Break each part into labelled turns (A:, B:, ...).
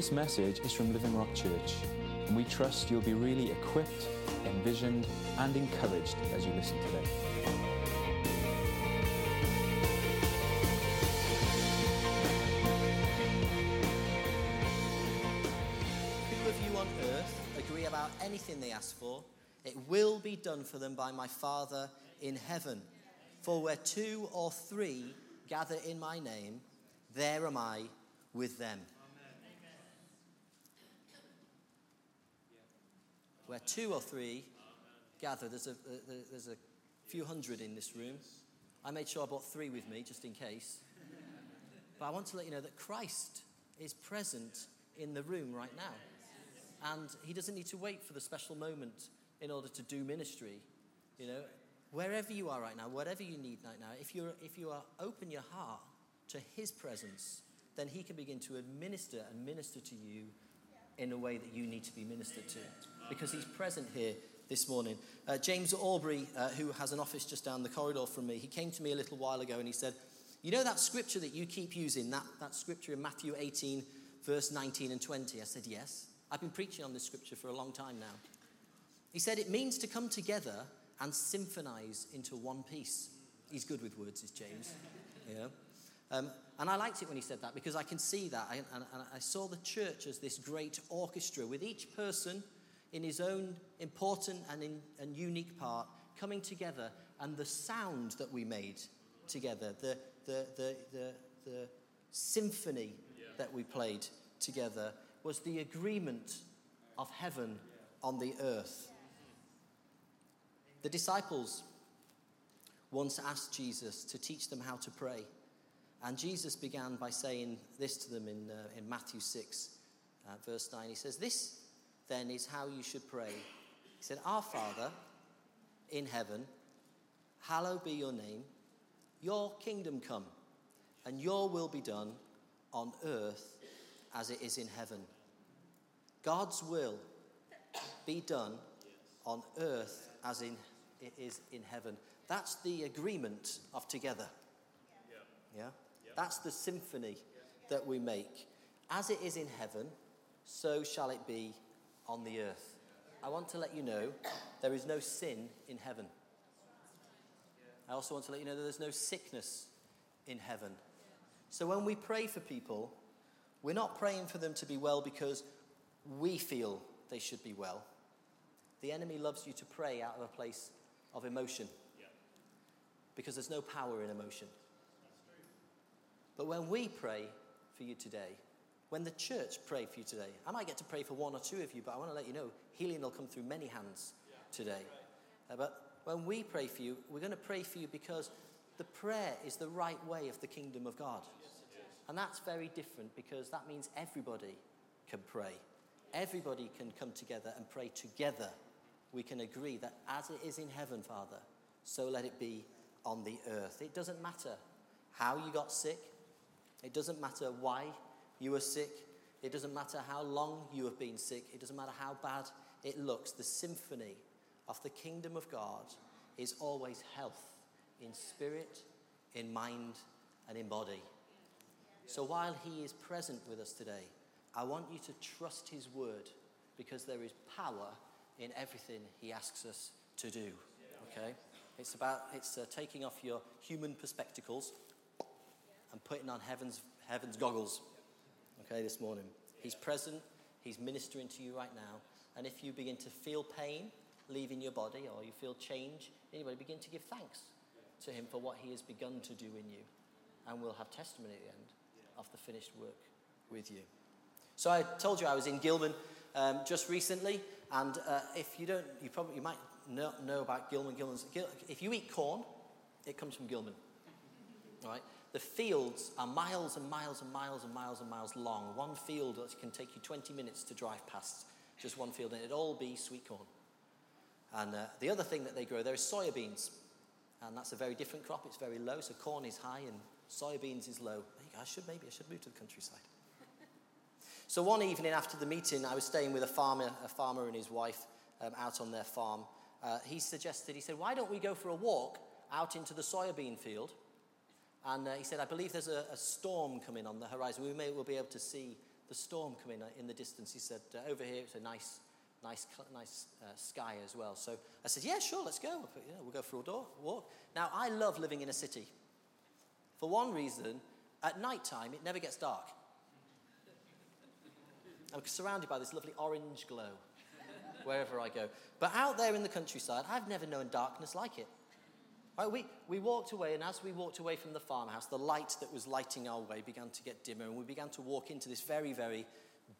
A: This message is from Living Rock Church, and we trust you'll be really equipped, envisioned, and encouraged as you listen today.
B: Who of you on earth agree about anything they ask for? It will be done for them by my Father in heaven. For where two or three gather in my name, there am I with them. Where two or three gather, there's a, uh, uh, there's a few hundred in this room. I made sure I brought three with me just in case. But I want to let you know that Christ is present in the room right now. And he doesn't need to wait for the special moment in order to do ministry. You know, wherever you are right now, whatever you need right now, if, you're, if you are open your heart to his presence, then he can begin to administer and minister to you in a way that you need to be ministered to. Because he's present here this morning. Uh, James Aubrey, uh, who has an office just down the corridor from me, he came to me a little while ago and he said, You know that scripture that you keep using, that, that scripture in Matthew 18, verse 19 and 20? I said, Yes. I've been preaching on this scripture for a long time now. He said, It means to come together and symphonize into one piece. He's good with words, is James. Yeah. Um, and I liked it when he said that because I can see that. I, and, and I saw the church as this great orchestra with each person in his own important and, in, and unique part coming together and the sound that we made together, the, the, the, the, the symphony that we played together was the agreement of heaven on the earth. The disciples once asked Jesus to teach them how to pray. And Jesus began by saying this to them in, uh, in Matthew 6, uh, verse 9. He says, This then is how you should pray. He said, Our Father in heaven, hallowed be your name, your kingdom come, and your will be done on earth as it is in heaven. God's will be done on earth as in it is in heaven. That's the agreement of together. Yeah? That's the symphony that we make. As it is in heaven, so shall it be on the earth. I want to let you know there is no sin in heaven. I also want to let you know that there's no sickness in heaven. So when we pray for people, we're not praying for them to be well because we feel they should be well. The enemy loves you to pray out of a place of emotion because there's no power in emotion. But when we pray for you today, when the church pray for you today, I might get to pray for one or two of you, but I want to let you know healing will come through many hands today. Uh, but when we pray for you, we're going to pray for you because the prayer is the right way of the kingdom of God. And that's very different because that means everybody can pray. Everybody can come together and pray together. We can agree that as it is in heaven, Father, so let it be on the earth. It doesn't matter how you got sick, it doesn't matter why you were sick, it doesn't matter how long you have been sick, it doesn't matter how bad it looks. The symphony of the kingdom of God is always health in spirit, in mind, and in body. So while He is present with us today, I want you to trust His word because there is power in everything He asks us to do. Okay? It's about it's uh, taking off your human perspectives and putting on heaven's, heaven's goggles. Okay, this morning. He's present, He's ministering to you right now. And if you begin to feel pain leaving your body or you feel change, anybody begin to give thanks to Him for what He has begun to do in you. And we'll have testimony at the end of the finished work with you. So I told you I was in Gilman um, just recently, and uh, if you don't, you probably you might not know about Gilman. Gilman's, if you eat corn, it comes from Gilman. All right? The fields are miles and miles and miles and miles and miles long. One field that can take you 20 minutes to drive past, just one field, and it'd all be sweet corn. And uh, the other thing that they grow there is soya beans. And that's a very different crop. It's very low, so corn is high and soybeans is low. I should maybe I should move to the countryside. So one evening after the meeting, I was staying with a farmer, a farmer and his wife um, out on their farm. Uh, he suggested, he said, why don't we go for a walk out into the soybean field? And uh, he said, I believe there's a, a, storm coming on the horizon. We may well be able to see the storm coming in the distance. He said, uh, over here it's a nice, nice, nice uh, sky as well. So I said, yeah, sure, let's go. But, yeah, we'll go for a door, walk. Now, I love living in a city. For one reason, at night time, it never gets dark. I'm surrounded by this lovely orange glow wherever I go. But out there in the countryside, I've never known darkness like it. Right, we, we walked away, and as we walked away from the farmhouse, the light that was lighting our way began to get dimmer, and we began to walk into this very, very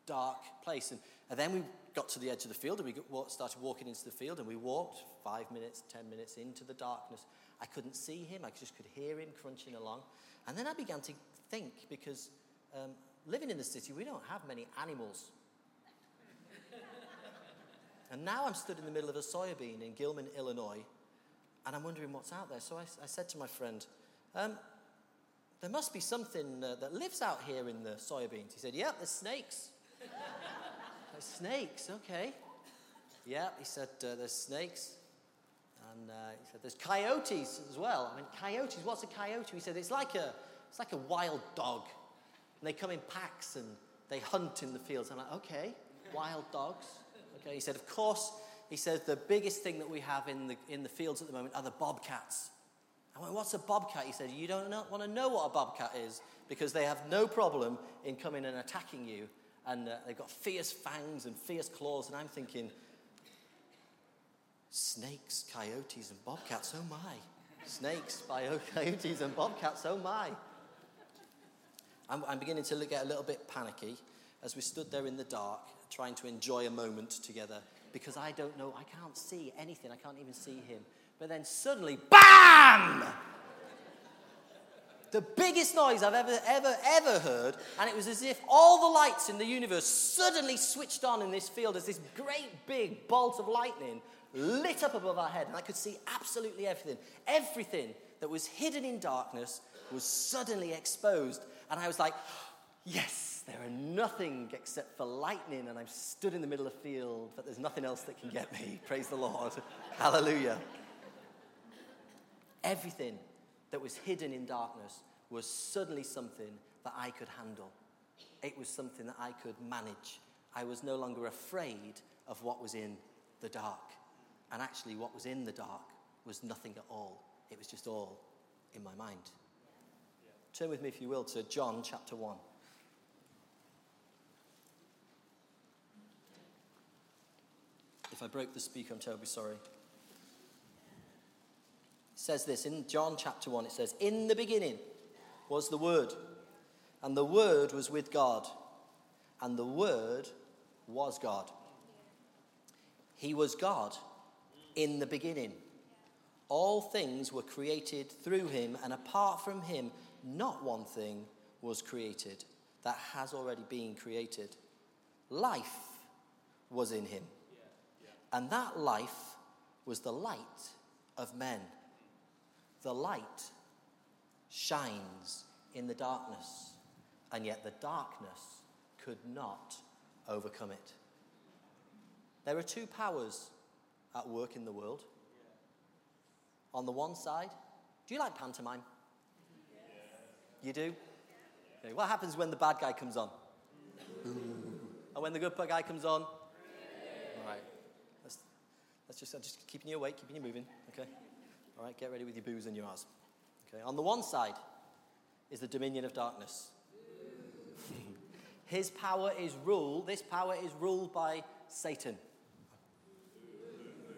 B: dark place. And, and then we got to the edge of the field, and we got, started walking into the field, and we walked five minutes, ten minutes into the darkness. I couldn't see him, I just could hear him crunching along. And then I began to think, because um, living in the city, we don't have many animals. and now I'm stood in the middle of a soya bean in Gilman, Illinois, and I'm wondering what's out there. So I, I said to my friend, um, there must be something uh, that lives out here in the soybeans. He said, Yep, there's snakes. there's snakes, okay. Yeah, he said, uh, There's snakes. And uh, he said, There's coyotes as well. I mean, coyotes, what's a coyote? He said, It's like a, it's like a wild dog. And they come in packs and they hunt in the fields. I'm like, Okay, wild dogs. Okay, he said, Of course, he says the biggest thing that we have in the, in the fields at the moment are the bobcats. I went, What's a bobcat? He said, You don't want to know what a bobcat is because they have no problem in coming and attacking you. And uh, they've got fierce fangs and fierce claws. And I'm thinking, Snakes, coyotes, and bobcats, oh my. Snakes, coyotes, and bobcats, oh my. I'm, I'm beginning to get a little bit panicky as we stood there in the dark trying to enjoy a moment together because I don't know, I can't see anything, I can't even see him. But then suddenly, BAM! the biggest noise I've ever, ever, ever heard, and it was as if all the lights in the universe suddenly switched on in this field as this great big bolt of lightning lit up above our head, and I could see absolutely everything. Everything that was hidden in darkness was suddenly exposed, and I was like, yes! There are nothing except for lightning, and I'm stood in the middle of the field, but there's nothing else that can get me. Praise the Lord. Hallelujah. Everything that was hidden in darkness was suddenly something that I could handle. It was something that I could manage. I was no longer afraid of what was in the dark. And actually, what was in the dark was nothing at all. It was just all in my mind. Turn with me, if you will, to John chapter 1. If I broke the speaker, I'm terribly sorry. It says this in John chapter 1 it says, In the beginning was the Word, and the Word was with God, and the Word was God. He was God in the beginning. All things were created through him, and apart from him, not one thing was created that has already been created. Life was in him and that life was the light of men. The light shines in the darkness, and yet the darkness could not overcome it. There are two powers at work in the world. On the one side, do you like pantomime? You do? Okay, what happens when the bad guy comes on? And when the good guy comes on? That's just, I'm just keeping you awake, keeping you moving. Okay? All right, get ready with your boos and your ahs. Okay? On the one side is the dominion of darkness. His power is ruled, this power is ruled by Satan.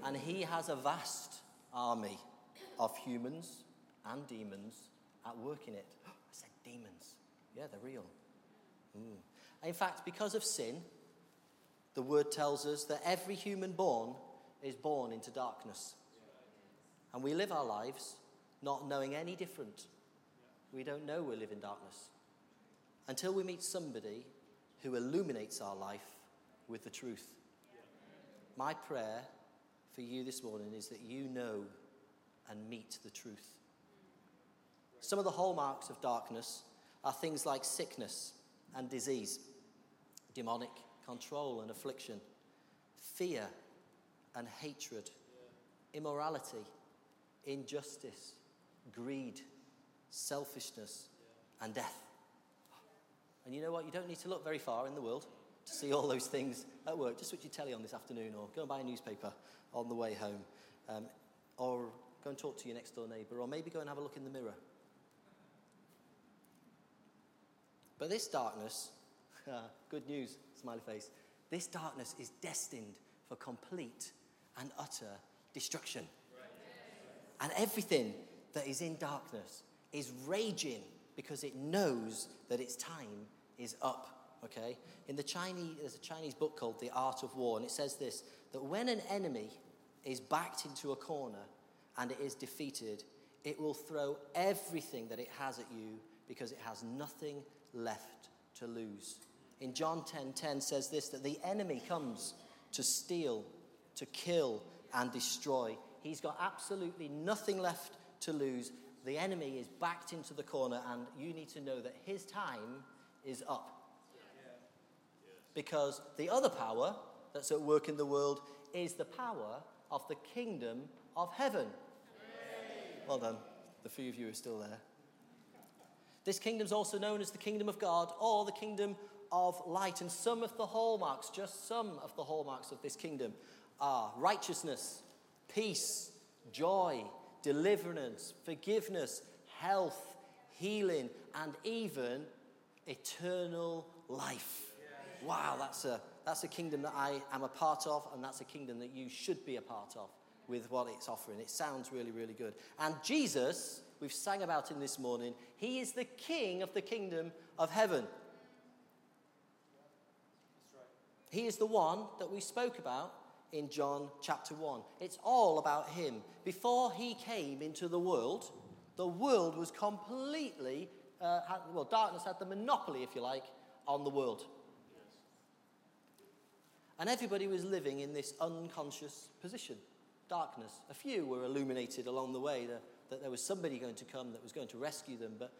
B: And he has a vast army of humans and demons at work in it. I said demons. Yeah, they're real. Mm. In fact, because of sin, the word tells us that every human born is born into darkness. And we live our lives not knowing any different. We don't know we live in darkness until we meet somebody who illuminates our life with the truth. My prayer for you this morning is that you know and meet the truth. Some of the hallmarks of darkness are things like sickness and disease, demonic control and affliction, fear and hatred, immorality, injustice, greed, selfishness, and death. And you know what? You don't need to look very far in the world to see all those things at work. Just switch your telly on this afternoon or go and buy a newspaper on the way home. Um, or go and talk to your next door neighbour. Or maybe go and have a look in the mirror. But this darkness, good news, smiley face, this darkness is destined for complete and utter destruction. And everything that is in darkness is raging because it knows that its time is up. Okay? In the Chinese, there's a Chinese book called The Art of War, and it says this that when an enemy is backed into a corner and it is defeated, it will throw everything that it has at you because it has nothing left to lose. In John 10:10 10, 10 says this that the enemy comes to steal, to kill and destroy. He's got absolutely nothing left to lose. The enemy is backed into the corner and you need to know that his time is up. Because the other power that's at work in the world is the power of the kingdom of heaven. Well done. The few of you are still there. This kingdom is also known as the kingdom of God or the kingdom of light. And some of the hallmarks, just some of the hallmarks of this kingdom, are righteousness, peace, joy, deliverance, forgiveness, health, healing, and even eternal life. Wow, that's a, that's a kingdom that I am a part of, and that's a kingdom that you should be a part of with what it's offering. It sounds really, really good. And Jesus, we've sang about him this morning, he is the king of the kingdom of heaven. He is the one that we spoke about in John chapter 1. It's all about him. Before he came into the world, the world was completely, uh, had, well, darkness had the monopoly, if you like, on the world. And everybody was living in this unconscious position darkness. A few were illuminated along the way that, that there was somebody going to come that was going to rescue them, but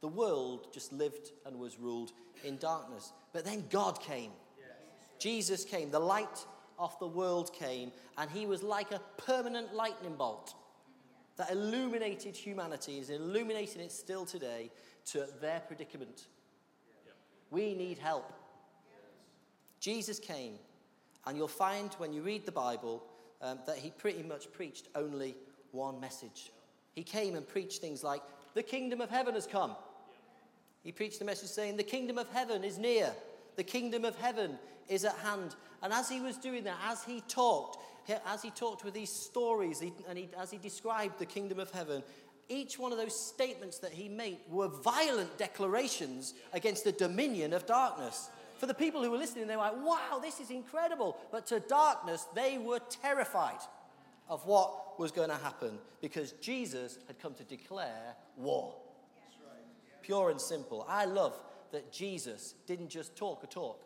B: the world just lived and was ruled in darkness. But then God came. Jesus came. The light of the world came, and he was like a permanent lightning bolt that illuminated humanity, is illuminating it still today to their predicament. We need help. Jesus came, and you'll find when you read the Bible um, that he pretty much preached only one message. He came and preached things like, The kingdom of heaven has come. He preached the message saying, The kingdom of heaven is near, the kingdom of heaven is at hand. And as he was doing that, as he talked, as he talked with these stories, and he, as he described the kingdom of heaven, each one of those statements that he made were violent declarations against the dominion of darkness. For the people who were listening, they were like, wow, this is incredible. But to darkness, they were terrified of what was going to happen because Jesus had come to declare war. Pure and simple. I love that Jesus didn't just talk a talk,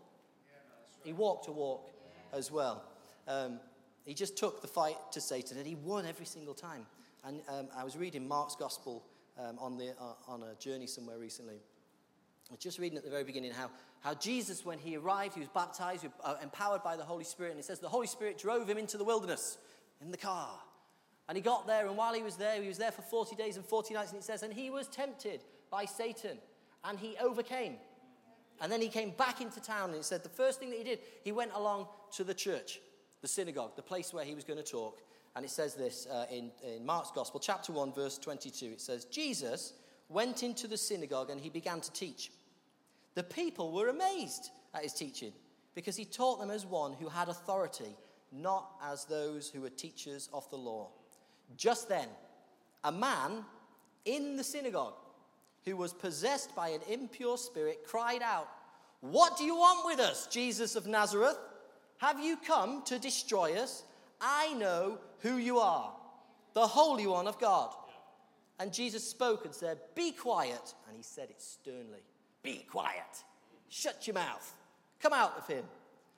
B: he walked a walk as well. Um, he just took the fight to Satan and he won every single time. And um, I was reading Mark's gospel um, on, the, uh, on a journey somewhere recently. I was just reading at the very beginning how how Jesus, when he arrived, he was baptized, uh, empowered by the Holy Spirit. And it says the Holy Spirit drove him into the wilderness in the car. And he got there, and while he was there, he was there for 40 days and 40 nights. And it says, and he was tempted by Satan, and he overcame. And then he came back into town, and he said the first thing that he did, he went along to the church, the synagogue, the place where he was going to talk. And it says this uh, in, in Mark's Gospel, chapter 1, verse 22. It says, Jesus went into the synagogue and he began to teach. The people were amazed at his teaching because he taught them as one who had authority, not as those who were teachers of the law. Just then, a man in the synagogue who was possessed by an impure spirit cried out, What do you want with us, Jesus of Nazareth? Have you come to destroy us? I know who you are, the Holy One of God. And Jesus spoke and said, Be quiet. And he said it sternly. Be quiet. Shut your mouth. Come out of him.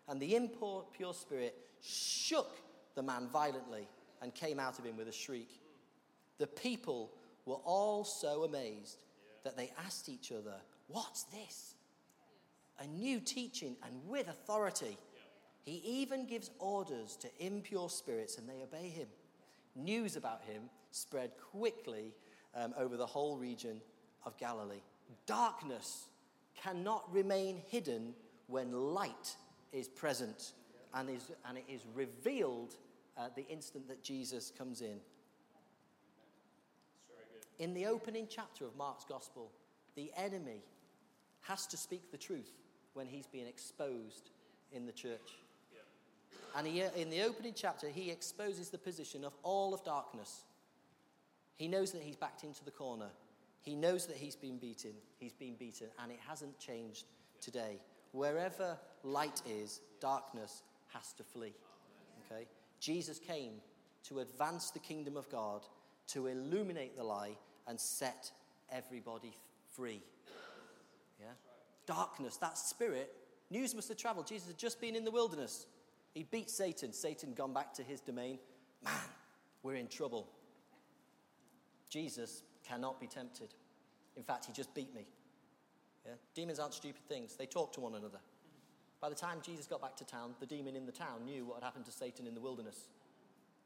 B: And the impure spirit shook the man violently and came out of him with a shriek. The people were all so amazed that they asked each other, What's this? A new teaching and with authority. He even gives orders to impure spirits and they obey him. News about him spread quickly um, over the whole region of Galilee. Darkness cannot remain hidden when light is present and, is, and it is revealed at the instant that Jesus comes in. In the opening chapter of Mark's Gospel, the enemy has to speak the truth when he's being exposed in the church. And he, in the opening chapter, he exposes the position of all of darkness. He knows that he's backed into the corner. He knows that he's been beaten. He's been beaten, and it hasn't changed today. Wherever light is, darkness has to flee. Okay? Jesus came to advance the kingdom of God, to illuminate the lie, and set everybody free. Yeah? Darkness, that spirit, news must have traveled. Jesus had just been in the wilderness. He beat Satan. Satan gone back to his domain. Man, we're in trouble. Jesus cannot be tempted. In fact, he just beat me. Yeah? Demons aren't stupid things, they talk to one another. By the time Jesus got back to town, the demon in the town knew what had happened to Satan in the wilderness.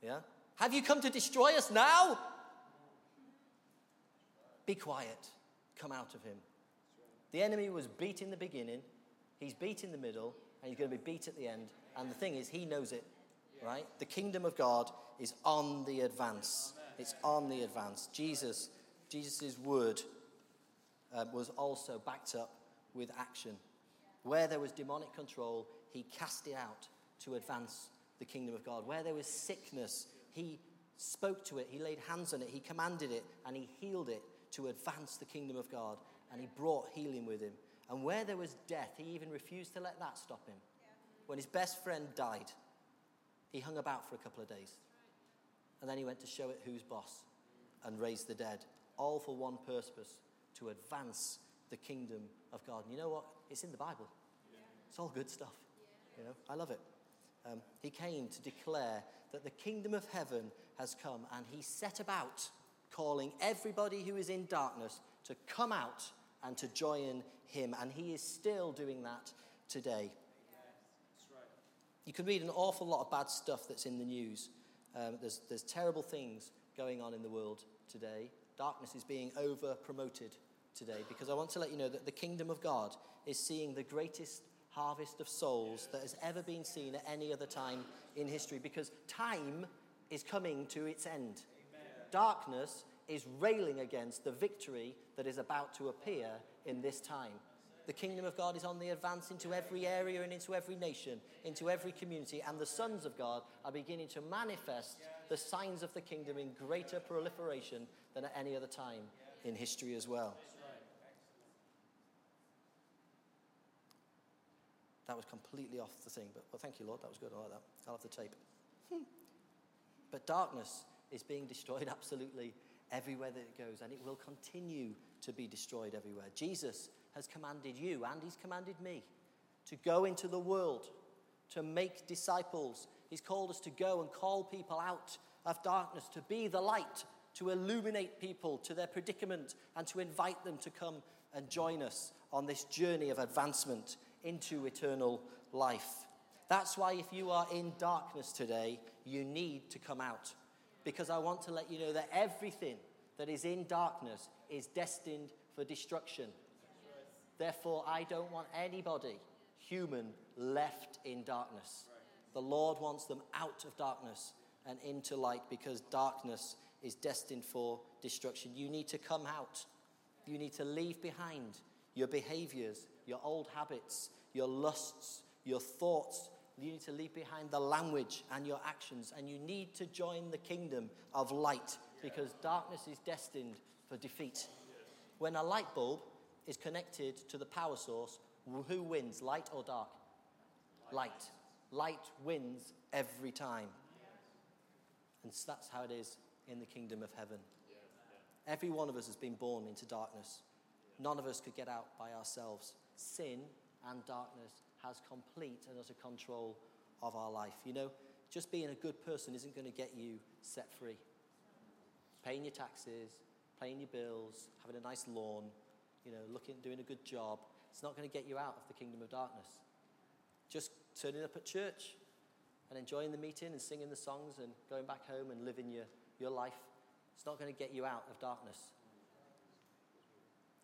B: Yeah? Have you come to destroy us now? Be quiet. Come out of him. The enemy was beat in the beginning, he's beat in the middle, and he's going to be beat at the end. And the thing is, he knows it, right? The kingdom of God is on the advance. It's on the advance. Jesus, Jesus' word uh, was also backed up with action. Where there was demonic control, he cast it out to advance the kingdom of God. Where there was sickness, he spoke to it, he laid hands on it, he commanded it, and he healed it to advance the kingdom of God. And he brought healing with him. And where there was death, he even refused to let that stop him. When his best friend died, he hung about for a couple of days. And then he went to show it who's boss and raise the dead, all for one purpose to advance the kingdom of God. And you know what? It's in the Bible. It's all good stuff. You know, I love it. Um, he came to declare that the kingdom of heaven has come, and he set about calling everybody who is in darkness to come out and to join him. And he is still doing that today. You can read an awful lot of bad stuff that's in the news. Um, there's, there's terrible things going on in the world today. Darkness is being over promoted today because I want to let you know that the kingdom of God is seeing the greatest harvest of souls that has ever been seen at any other time in history because time is coming to its end. Darkness is railing against the victory that is about to appear in this time. The kingdom of God is on the advance into every area and into every nation, into every community, and the sons of God are beginning to manifest the signs of the kingdom in greater proliferation than at any other time in history as well. That was completely off the thing, but well, thank you, Lord. That was good. I like that. I'll have the tape. Hmm. but darkness is being destroyed absolutely everywhere that it goes, and it will continue to be destroyed everywhere. Jesus has commanded you, and He's commanded me, to go into the world, to make disciples. He's called us to go and call people out of darkness, to be the light, to illuminate people to their predicament, and to invite them to come and join us on this journey of advancement into eternal life. That's why, if you are in darkness today, you need to come out. Because I want to let you know that everything that is in darkness is destined for destruction. Therefore, I don't want anybody, human, left in darkness. The Lord wants them out of darkness and into light because darkness is destined for destruction. You need to come out. You need to leave behind your behaviors, your old habits, your lusts, your thoughts. You need to leave behind the language and your actions, and you need to join the kingdom of light because darkness is destined for defeat. When a light bulb is connected to the power source, who wins, light or dark? Light. Light wins every time. And that's how it is in the kingdom of heaven. Every one of us has been born into darkness. None of us could get out by ourselves. Sin and darkness has complete and utter control of our life. You know, just being a good person isn't going to get you set free. Paying your taxes, paying your bills, having a nice lawn, you know, looking, doing a good job, it's not going to get you out of the kingdom of darkness. Just turning up at church and enjoying the meeting and singing the songs and going back home and living your, your life, it's not going to get you out of darkness.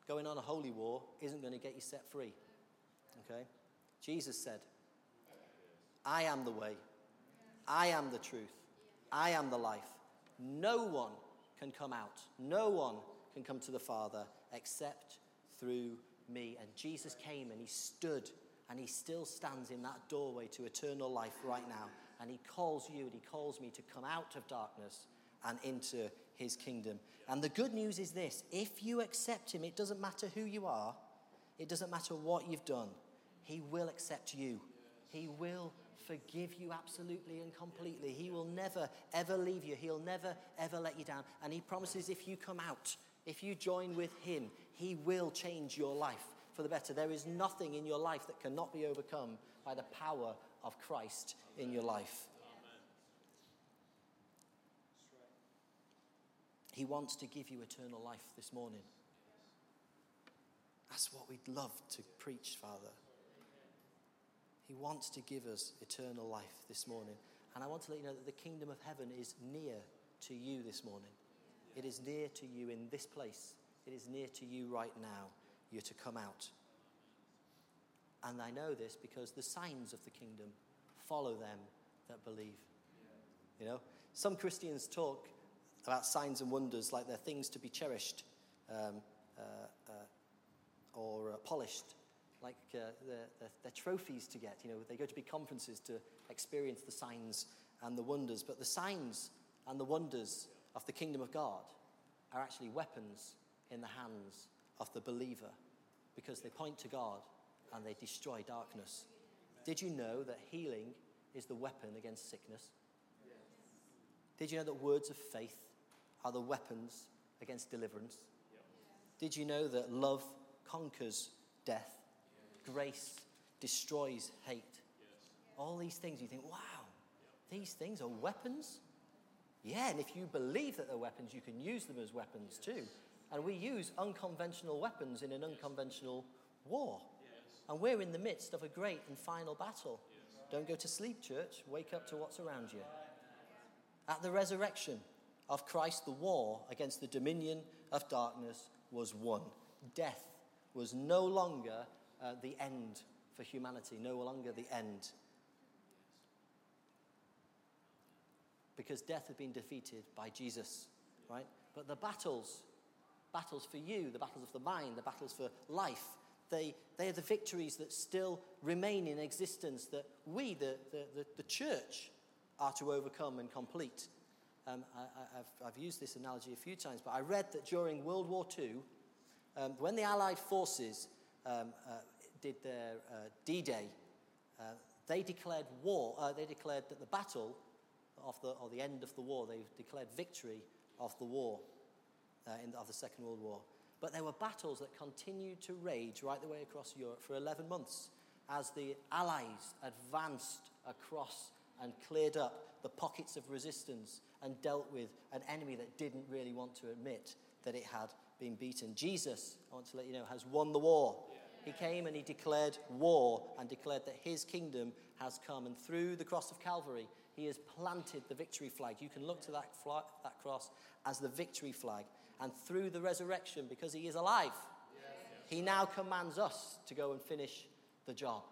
B: going on a holy war isn't going to get you set free. Okay? Jesus said, I am the way, I am the truth, I am the life. No one can come out, no one can come to the Father except through me. And Jesus came and he stood and he still stands in that doorway to eternal life right now. And he calls you and he calls me to come out of darkness and into his kingdom. And the good news is this if you accept him, it doesn't matter who you are, it doesn't matter what you've done, he will accept you. He will forgive you absolutely and completely. He will never, ever leave you. He'll never, ever let you down. And he promises if you come out, if you join with him, he will change your life for the better. There is nothing in your life that cannot be overcome by the power of Christ in your life. He wants to give you eternal life this morning. That's what we'd love to preach, Father. He wants to give us eternal life this morning. And I want to let you know that the kingdom of heaven is near to you this morning. It is near to you in this place. It is near to you right now. You're to come out. And I know this because the signs of the kingdom follow them that believe. You know, some Christians talk about signs and wonders like they're things to be cherished um, uh, uh, or uh, polished, like uh, they're, they're, they're, trophies to get. You know, they go to big conferences to experience the signs and the wonders. But the signs and the wonders of the kingdom of God are actually weapons in the hands of the believer because they point to God and they destroy darkness. Did you know that healing is the weapon against sickness? Did you know that words of faith are the weapons against deliverance? Did you know that love conquers death? Grace destroys hate? All these things, you think, wow, these things are weapons? Yeah, and if you believe that they're weapons, you can use them as weapons too. And we use unconventional weapons in an unconventional war. And we're in the midst of a great and final battle. Don't go to sleep, church. Wake up to what's around you. At the resurrection of Christ, the war against the dominion of darkness was won. Death was no longer uh, the end for humanity, no longer the end. Because death had been defeated by Jesus, right? But the battles, battles for you, the battles of the mind, the battles for life, they, they are the victories that still remain in existence that we, the, the, the, the church, are to overcome and complete. Um, I, have I've used this analogy a few times, but I read that during World War II, um, when the Allied forces um, uh, did their uh, D Day, uh, they declared war, uh, they declared that the battle of the, or the end of the war, they declared victory of the war, uh, in, of the Second World War. But there were battles that continued to rage right the way across Europe for 11 months as the Allies advanced across and cleared up the pockets of resistance and dealt with an enemy that didn't really want to admit that it had been beaten. Jesus, I want to let you know, has won the war. He came and he declared war and declared that his kingdom has come. And through the cross of Calvary, he has planted the victory flag. You can look to that, flag, that cross as the victory flag and through the resurrection, because he is alive, he now commands us to go and finish the job.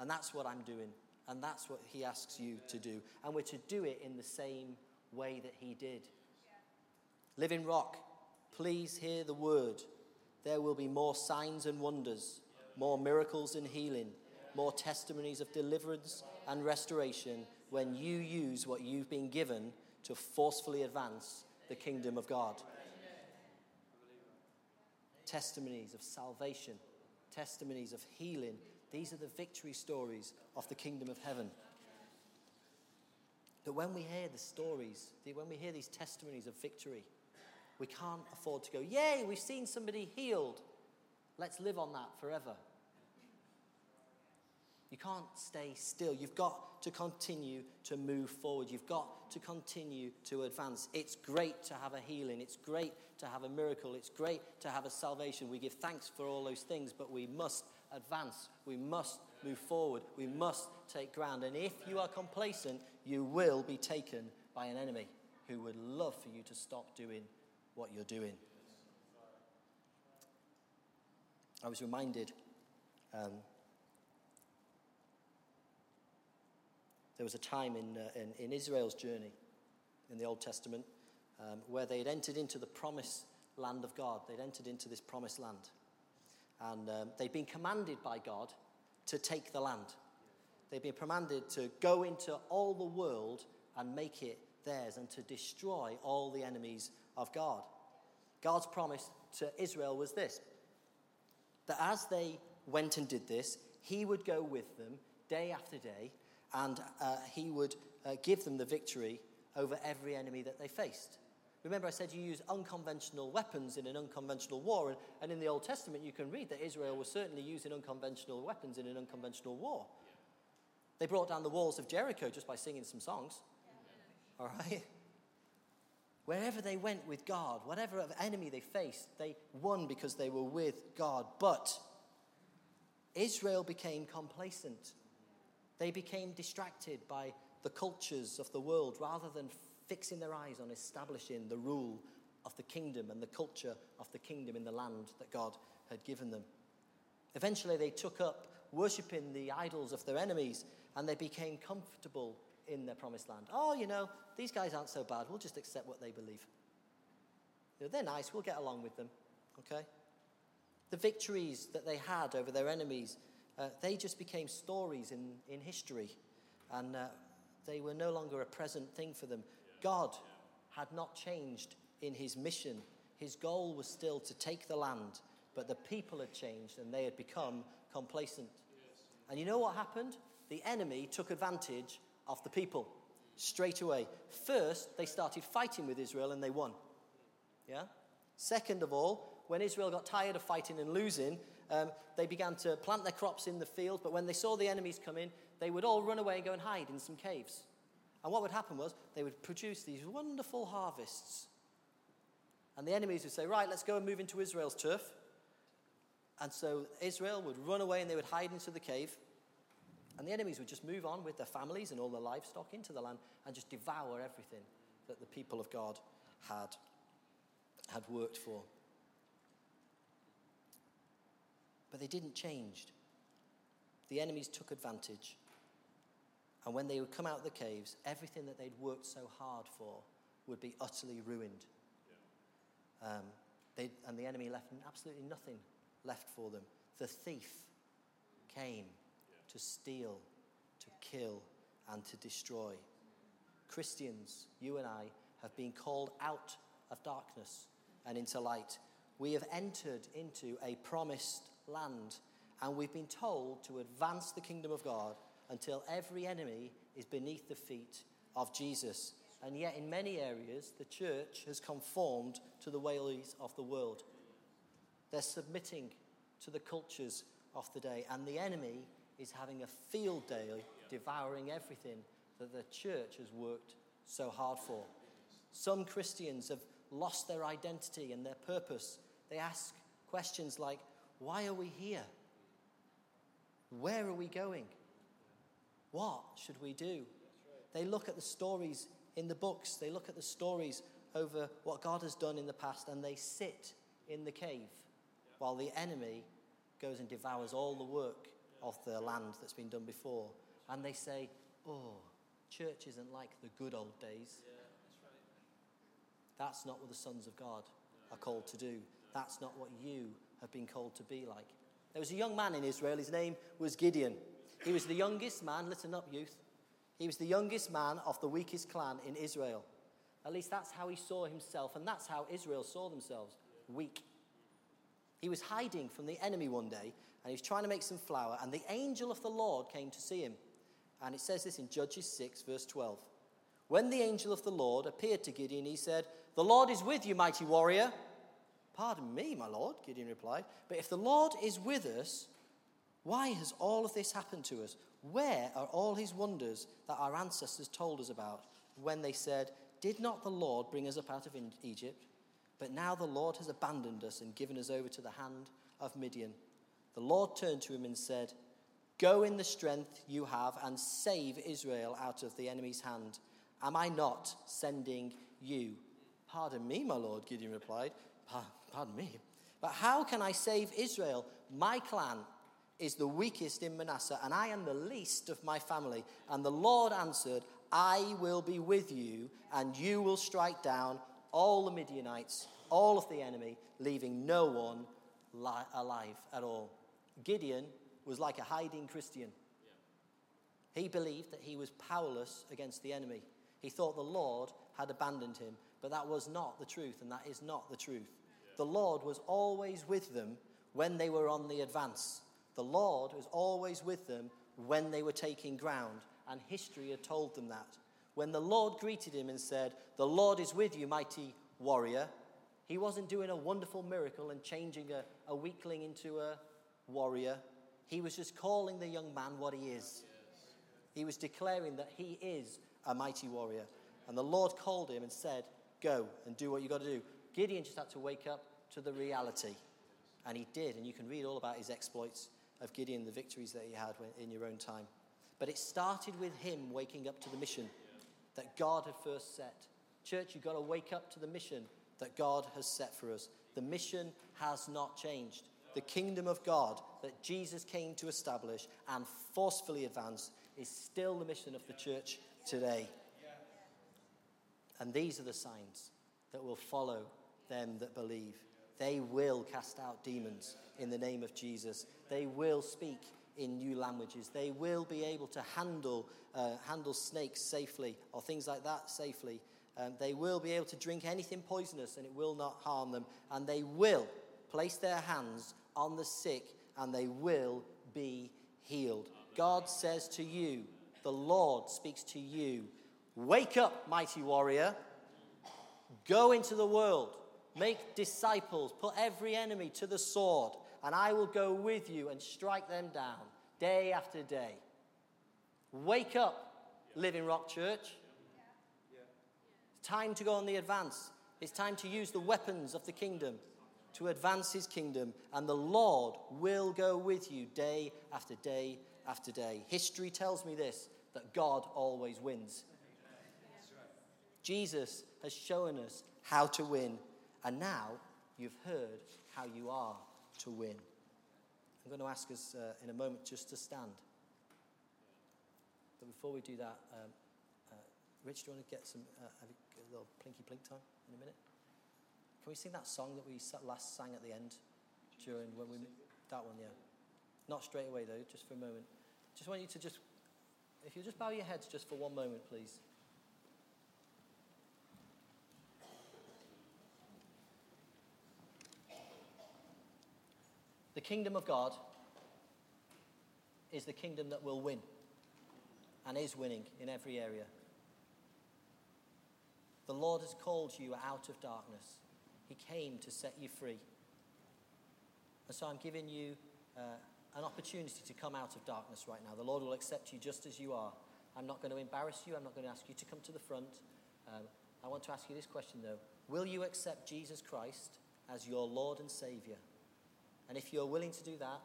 B: And that's what I'm doing. And that's what he asks you to do. And we're to do it in the same way that he did. Living Rock, please hear the word. There will be more signs and wonders, more miracles and healing, more testimonies of deliverance and restoration when you use what you've been given to forcefully advance the kingdom of God. Testimonies of salvation, testimonies of healing. These are the victory stories of the kingdom of heaven. That when we hear the stories, when we hear these testimonies of victory, we can't afford to go, Yay, we've seen somebody healed. Let's live on that forever. You can't stay still. You've got to continue to move forward. You've got to continue to advance. It's great to have a healing. It's great to have a miracle. It's great to have a salvation. We give thanks for all those things, but we must advance. We must move forward. We must take ground. And if you are complacent, you will be taken by an enemy who would love for you to stop doing what you're doing. I was reminded um, there was a time in, uh, in, in, Israel's journey in the Old Testament um, where they had entered into the promised land of God. They'd entered into this promised land. And um, they'd been commanded by God to take the land. They'd been commanded to go into all the world and make it theirs and to destroy all the enemies of God. God's promise to Israel was this that as they went and did this, he would go with them day after day and uh, he would uh, give them the victory over every enemy that they faced. Remember, I said you use unconventional weapons in an unconventional war, and, and in the Old Testament, you can read that Israel was certainly using unconventional weapons in an unconventional war. They brought down the walls of Jericho just by singing some songs. All right? Wherever they went with God, whatever enemy they faced, they won because they were with God. But Israel became complacent. They became distracted by the cultures of the world rather than fixing their eyes on establishing the rule of the kingdom and the culture of the kingdom in the land that God had given them. Eventually, they took up worshipping the idols of their enemies and they became comfortable in their promised land. Oh, you know, these guys aren't so bad. We'll just accept what they believe. You know, they're nice. We'll get along with them. Okay? The victories that they had over their enemies, uh, they just became stories in, in history. And uh, they were no longer a present thing for them. God had not changed in his mission. His goal was still to take the land, but the people had changed and they had become complacent. And you know what happened? The enemy took advantage of the people straight away. First, they started fighting with Israel and they won. Yeah? Second of all, when Israel got tired of fighting and losing, um, they began to plant their crops in the field, but when they saw the enemies come in, they would all run away and go and hide in some caves. And what would happen was they would produce these wonderful harvests. And the enemies would say, Right, let's go and move into Israel's turf. And so Israel would run away and they would hide into the cave. And the enemies would just move on with their families and all their livestock into the land and just devour everything that the people of God had, had worked for. But they didn't change. The enemies took advantage. And when they would come out of the caves, everything that they'd worked so hard for would be utterly ruined. Um, and the enemy left absolutely nothing left for them. The thief came. To steal, to kill, and to destroy. Christians, you and I, have been called out of darkness and into light. We have entered into a promised land, and we've been told to advance the kingdom of God until every enemy is beneath the feet of Jesus. And yet, in many areas, the church has conformed to the ways of the world. They're submitting to the cultures of the day, and the enemy is having a field day devouring everything that the church has worked so hard for. Some Christians have lost their identity and their purpose. They ask questions like, Why are we here? Where are we going? What should we do? They look at the stories in the books, they look at the stories over what God has done in the past, and they sit in the cave while the enemy goes and devours all the work of the land that's been done before. And they say, Oh, church isn't like the good old days. That's not what the sons of God are called to do. That's not what you have been called to be like. There was a young man in Israel, his name was Gideon. He was the youngest man, listen up, youth. He was the youngest man of the weakest clan in Israel. At least that's how he saw himself, and that's how Israel saw themselves weak. He was hiding from the enemy one day, and he was trying to make some flour, and the angel of the Lord came to see him. And it says this in Judges 6, verse 12. When the angel of the Lord appeared to Gideon, he said, The Lord is with you, mighty warrior. Pardon me, my Lord, Gideon replied, but if the Lord is with us, why has all of this happened to us? Where are all his wonders that our ancestors told us about when they said, Did not the Lord bring us up out of Egypt? But now the Lord has abandoned us and given us over to the hand of Midian. The Lord turned to him and said, Go in the strength you have and save Israel out of the enemy's hand. Am I not sending you? Pardon me, my Lord, Gideon replied. Pardon me. But how can I save Israel? My clan is the weakest in Manasseh, and I am the least of my family. And the Lord answered, I will be with you, and you will strike down all the Midianites, all of the enemy, leaving no one li- alive at all. Gideon was like a hiding Christian. He believed that he was powerless against the enemy. He thought the Lord had abandoned him, but that was not the truth, and that is not the truth. The Lord was always with them when they were on the advance. The Lord was always with them when they were taking ground, and history had told them that. When the Lord greeted him and said, The Lord is with you, mighty warrior, he wasn't doing a wonderful miracle and changing a, a weakling into a warrior. He was just calling the young man what he is. He was declaring that he is a mighty warrior. And the Lord called him and said, Go and do what you've got to do. Gideon just had to wake up to the reality. And he did. And you can read all about his exploits of Gideon, the victories that he had in your own time. But it started with him waking up to the mission that God had first set. Church, you've got to wake up to the mission that God has set for us. The mission has not changed. The kingdom of God that Jesus came to establish and forcefully advance is still the mission of the church today. And these are the signs that will follow them that believe. They will cast out demons in the name of Jesus. They will speak in new languages. They will be able to handle, uh, handle snakes safely or things like that safely. Um, they will be able to drink anything poisonous and it will not harm them. And they will place their hands on the sick and they will be healed. God says to you, the Lord speaks to you, wake up, mighty warrior, go into the world, make disciples, put every enemy to the sword, and I will go with you and strike them down day after day. Wake up, Living Rock Church. It's time to go on the advance. It's time to use the weapons of the kingdom to advance his kingdom, and the Lord will go with you day after day after day. History tells me this that God always wins. Jesus has shown us how to win, and now you've heard how you are to win. I'm going to ask us uh, in a moment just to stand. But before we do that, um, uh, Rich, do you want to get some uh, a little plinky plink time in a minute? Can we sing that song that we last sang at the end during when we that one? Yeah, not straight away though, just for a moment. Just want you to just, if you just bow your heads just for one moment, please. Kingdom of God is the kingdom that will win and is winning in every area. The Lord has called you out of darkness. He came to set you free. And so I'm giving you uh, an opportunity to come out of darkness right now. The Lord will accept you just as you are. I'm not going to embarrass you. I'm not going to ask you to come to the front. Um, I want to ask you this question, though Will you accept Jesus Christ as your Lord and Savior? And if you're willing to do that,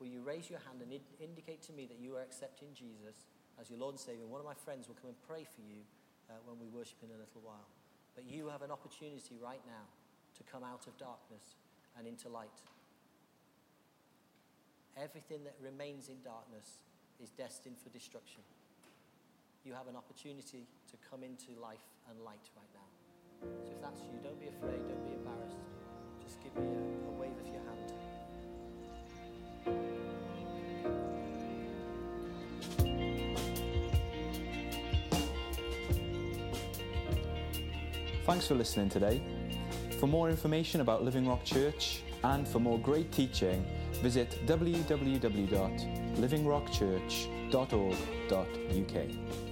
B: will you raise your hand and indicate to me that you are accepting Jesus as your Lord and Savior? One of my friends will come and pray for you uh, when we worship in a little while. But you have an opportunity right now to come out of darkness and into light. Everything that remains in darkness is destined for destruction. You have an opportunity to come into life and light right now. So if that's you, don't be afraid, don't be embarrassed. Just give me a, a wave of your hand.
A: Thanks for listening today. For more information about Living Rock Church and for more great teaching, visit www.livingrockchurch.org.uk.